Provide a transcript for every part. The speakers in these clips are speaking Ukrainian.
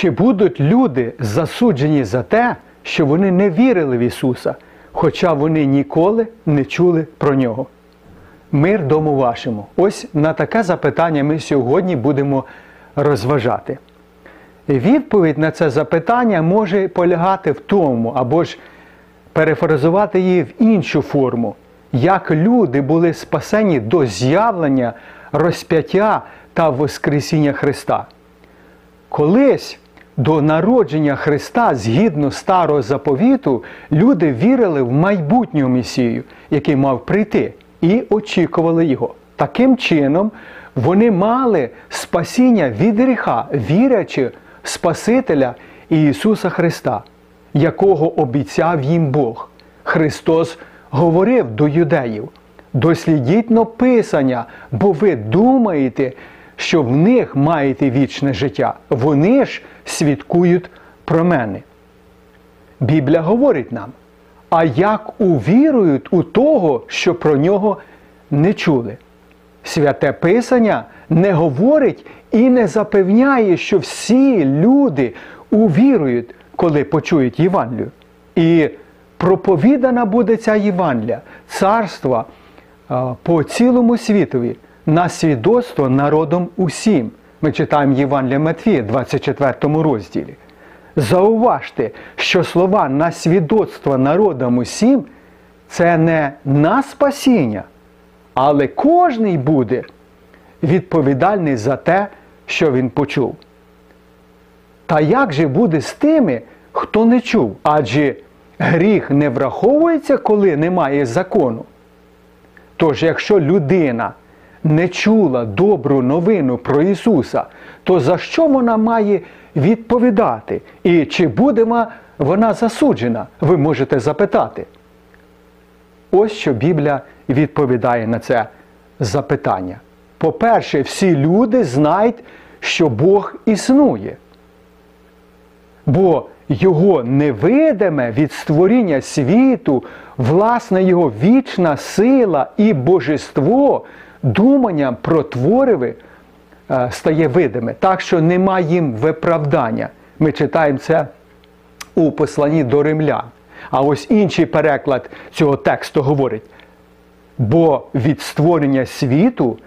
Чи будуть люди засуджені за те, що вони не вірили в Ісуса, хоча вони ніколи не чули про Нього? Мир дому вашому. Ось на таке запитання ми сьогодні будемо розважати. Відповідь на це запитання може полягати в тому, або ж перефразувати її в іншу форму, як люди були спасені до з'явлення, розп'яття та Воскресіння Христа. Колись до народження Христа, згідно старого заповіту, люди вірили в майбутнього Месію, який мав прийти, і очікували його. Таким чином, вони мали спасіння від гріха, вірячи в Спасителя Ісуса Христа, якого обіцяв їм Бог. Христос говорив до юдеїв: дослідіть но Писання, бо ви думаєте, що в них маєте вічне життя. Вони ж свідкують про мене. Біблія говорить нам, а як увірують у того, що про нього не чули. Святе Писання не говорить і не запевняє, що всі люди увірують, коли почують Євангелію. І проповідана буде ця Євангелія, царства по цілому світові на свідоцтво народом усім. Ми читаємо Євангелія Матвія, 24 розділі. Зауважте, що слова на свідоцтво народам усім це не на спасіння, але кожний буде відповідальний за те, що він почув. Та як же буде з тими, хто не чув? Адже гріх не враховується, коли немає закону. Тож, якщо людина не чула добру новину про Ісуса, то за що вона має відповідати? І чи буде вона засуджена? Ви можете запитати. Ось що Біблія відповідає на це запитання. По-перше, всі люди знають, що Бог існує. Бо Його невидиме від створіння світу, власне Його вічна сила і божество думанням про твориви е, стає видиме, так що нема їм виправдання. Ми читаємо це у посланні до римлян. А ось інший переклад цього тексту говорить: бо від створення світу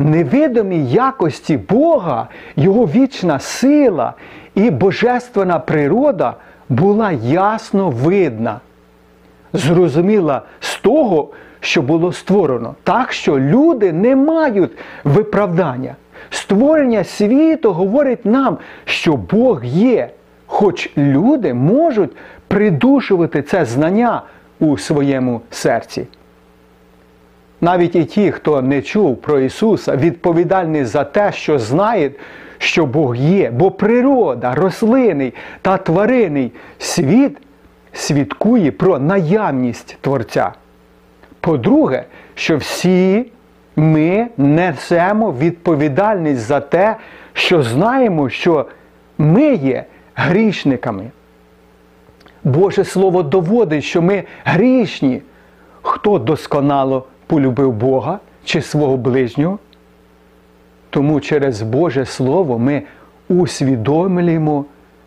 невидимі якості Бога, Його вічна сила і божественна природа була ясно видна, зрозуміла з того, що було створено. Так що люди не мають виправдання. Створення світу говорить нам, що Бог є, хоч люди можуть придушувати це знання у своєму серці. Навіть і ті, хто не чув про Ісуса, відповідальні за те, що знають, що Бог є, бо природа, рослинний та тваринний світ свідкує про наявність Творця. По-друге, що всі ми несемо відповідальність за те, що знаємо, що ми є грішниками. Боже Слово доводить, що ми грішні. Хто досконало полюбив Бога чи свого ближнього? Тому через Боже Слово ми усвідомлюємо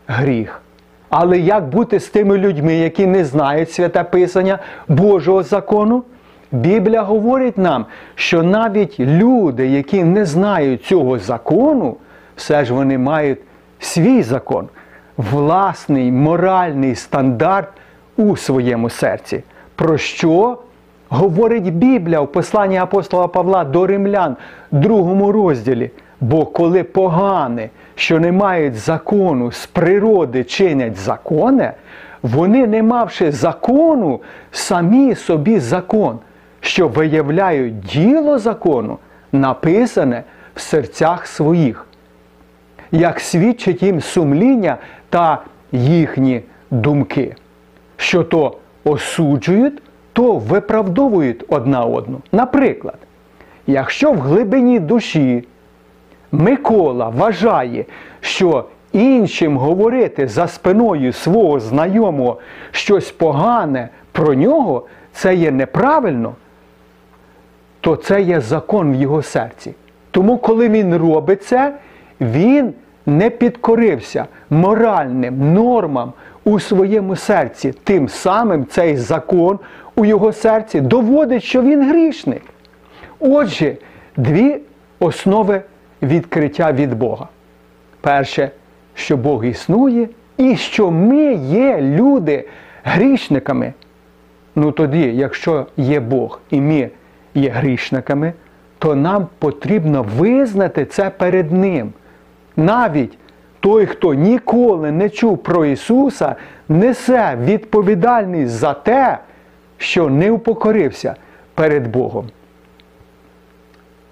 гріх. Але як бути з тими людьми, які не знають святе Писання Божого закону? Біблія говорить нам, що навіть люди, які не знають цього закону, все ж вони мають свій закон, власний моральний стандарт у своєму серці. Про що говорить Біблія в посланні апостола Павла до римлян, другому розділі? Бо коли погане, що не мають закону, з природи чинять закони, вони, не мавши закону, самі собі закон що виявляють діло закону, написане в серцях своїх, як свідчить їм сумління та їхні думки, що то осуджують, то виправдовують одна одну. Наприклад, якщо в глибині душі Микола вважає, що іншим говорити за спиною свого знайомого щось погане про нього, це є неправильно, то це є закон в його серці. Тому, коли він робить це, він не підкорився моральним нормам у своєму серці, тим самим цей закон у його серці доводить, що він грішник. Отже, дві основи відкриття від Бога. Перше, що Бог існує, і що ми є люди грішниками. Ну тоді, якщо є Бог і ми є грішниками, то нам потрібно визнати це перед Ним. Навіть той, хто ніколи не чув про Ісуса, несе відповідальність за те, що не упокорився перед Богом.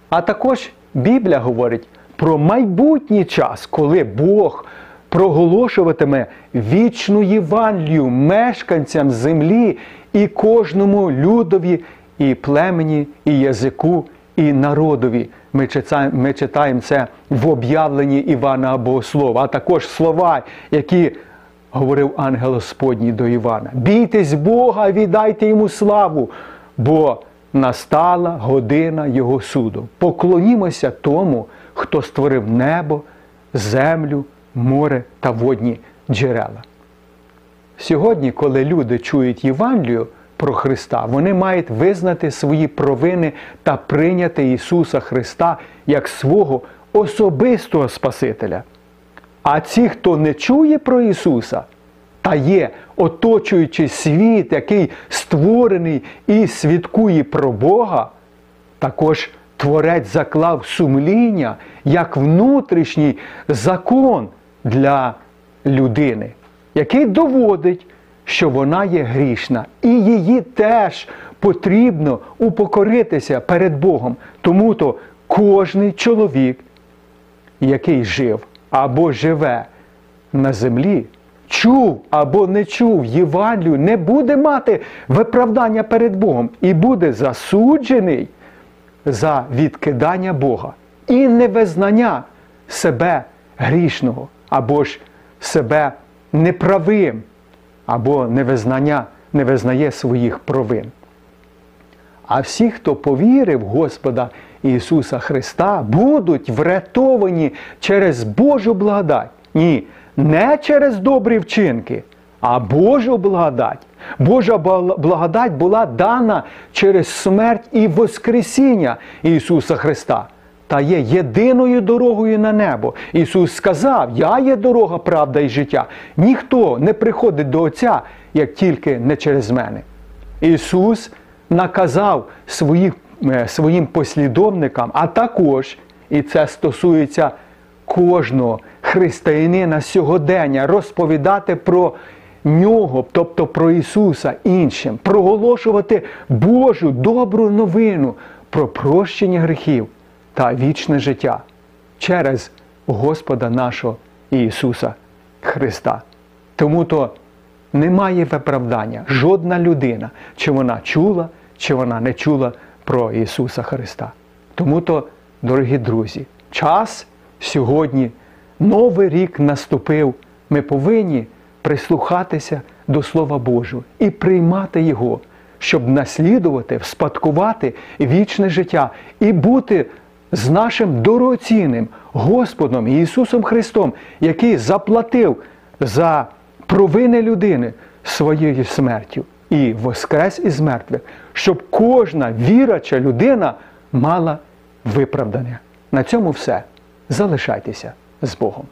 А також Біблія говорить про майбутній час, коли Бог проголошуватиме вічну Євангелію мешканцям землі і кожному людові, і племені, і язику, і народові. Ми читаємо, ми читаємо це в об'явленні Івана Богослова, а також слова, які говорив ангел Господній до Івана. Бійтесь Бога, віддайте йому славу, бо настала година Його суду. Поклонімося тому, хто створив небо, землю, море та водні джерела. Сьогодні, коли люди чують Євангелію про Христа, вони мають визнати свої провини та прийняти Ісуса Христа як свого особистого Спасителя. А ті, хто не чує про Ісуса, та є оточуючий світ, який створений і свідкує про Бога, також Творець заклав сумління як внутрішній закон для людини, який доводить, що вона є грішна, і її теж потрібно упокоритися перед Богом. Тому то кожний чоловік, який жив або живе на землі, чув або не чув Євангелію, не буде мати виправдання перед Богом і буде засуджений за відкидання Бога і невизнання себе грішного, або ж себе неправим, або невизнання, не визнає своїх провин. А всі, хто повірив в Господа Ісуса Христа, будуть врятовані через Божу благодать. Ні, не через добрі вчинки, а Божу благодать. Божа благодать була дана через смерть і Воскресіння Ісуса Христа. Та є єдиною дорогою на небо. Ісус сказав: Я є дорога, правда і життя. Ніхто не приходить до Отця, як тільки не через мене. Ісус наказав своїх, е, своїм послідовникам, а також, і це стосується кожного християнина сьогодення, розповідати про нього, тобто про Ісуса іншим, проголошувати Божу добру новину про прощення гріхів та вічне життя через Господа нашого Ісуса Христа. Тому то немає виправдання жодна людина, чи вона чула, чи вона не чула про Ісуса Христа. Тому то, дорогі друзі, час сьогодні, новий рік наступив. Ми повинні прислухатися до Слова Божого і приймати Його, щоб наслідувати, вспадкувати вічне життя і бути з нашим дорогоцінним Господом Ісусом Христом, який заплатив за провини людини своєю смертю і воскрес із мертвих, щоб кожна вірача людина мала виправдання. На цьому все. Залишайтеся з Богом.